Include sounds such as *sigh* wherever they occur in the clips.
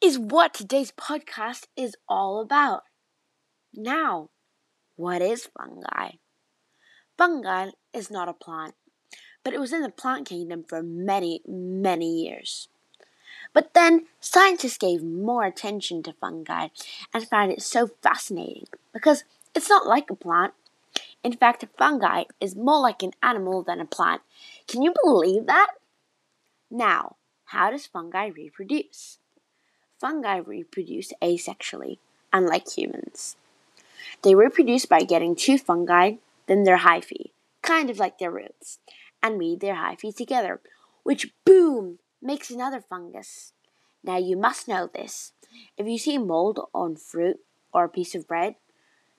is what today's podcast is all about. Now, what is fungi? Fungi is not a plant, but it was in the plant kingdom for many, many years. But then scientists gave more attention to fungi and found it so fascinating because it's not like a plant. In fact, a fungi is more like an animal than a plant. Can you believe that? Now, how does fungi reproduce? Fungi reproduce asexually, unlike humans. They reproduce by getting two fungi, then their hyphae, kind of like their roots, and weave their hyphae together, which boom makes another fungus. Now you must know this. If you see mold on fruit or a piece of bread,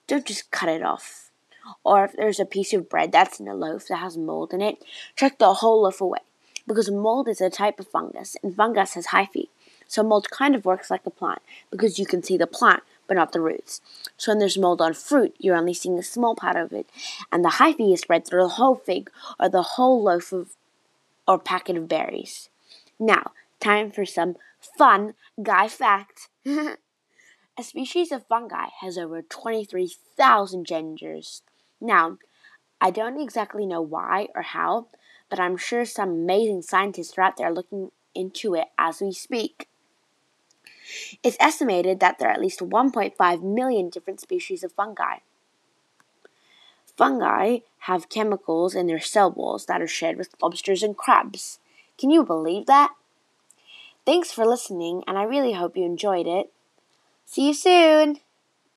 don't just cut it off. Or if there's a piece of bread that's in a loaf that has mold in it, chuck the whole loaf away. Because mold is a type of fungus, and fungus has hyphae. So mold kind of works like a plant, because you can see the plant, but not the roots. So when there's mold on fruit, you're only seeing a small part of it, and the hyphae is spread through the whole fig or the whole loaf of or packet of berries. Now, time for some fun guy fact. *laughs* a species of fungi has over 23,000 genders. Now, I don't exactly know why or how, but I'm sure some amazing scientists are out there looking into it as we speak. It's estimated that there are at least 1.5 million different species of fungi. Fungi have chemicals in their cell walls that are shared with lobsters and crabs. Can you believe that? Thanks for listening, and I really hope you enjoyed it. See you soon!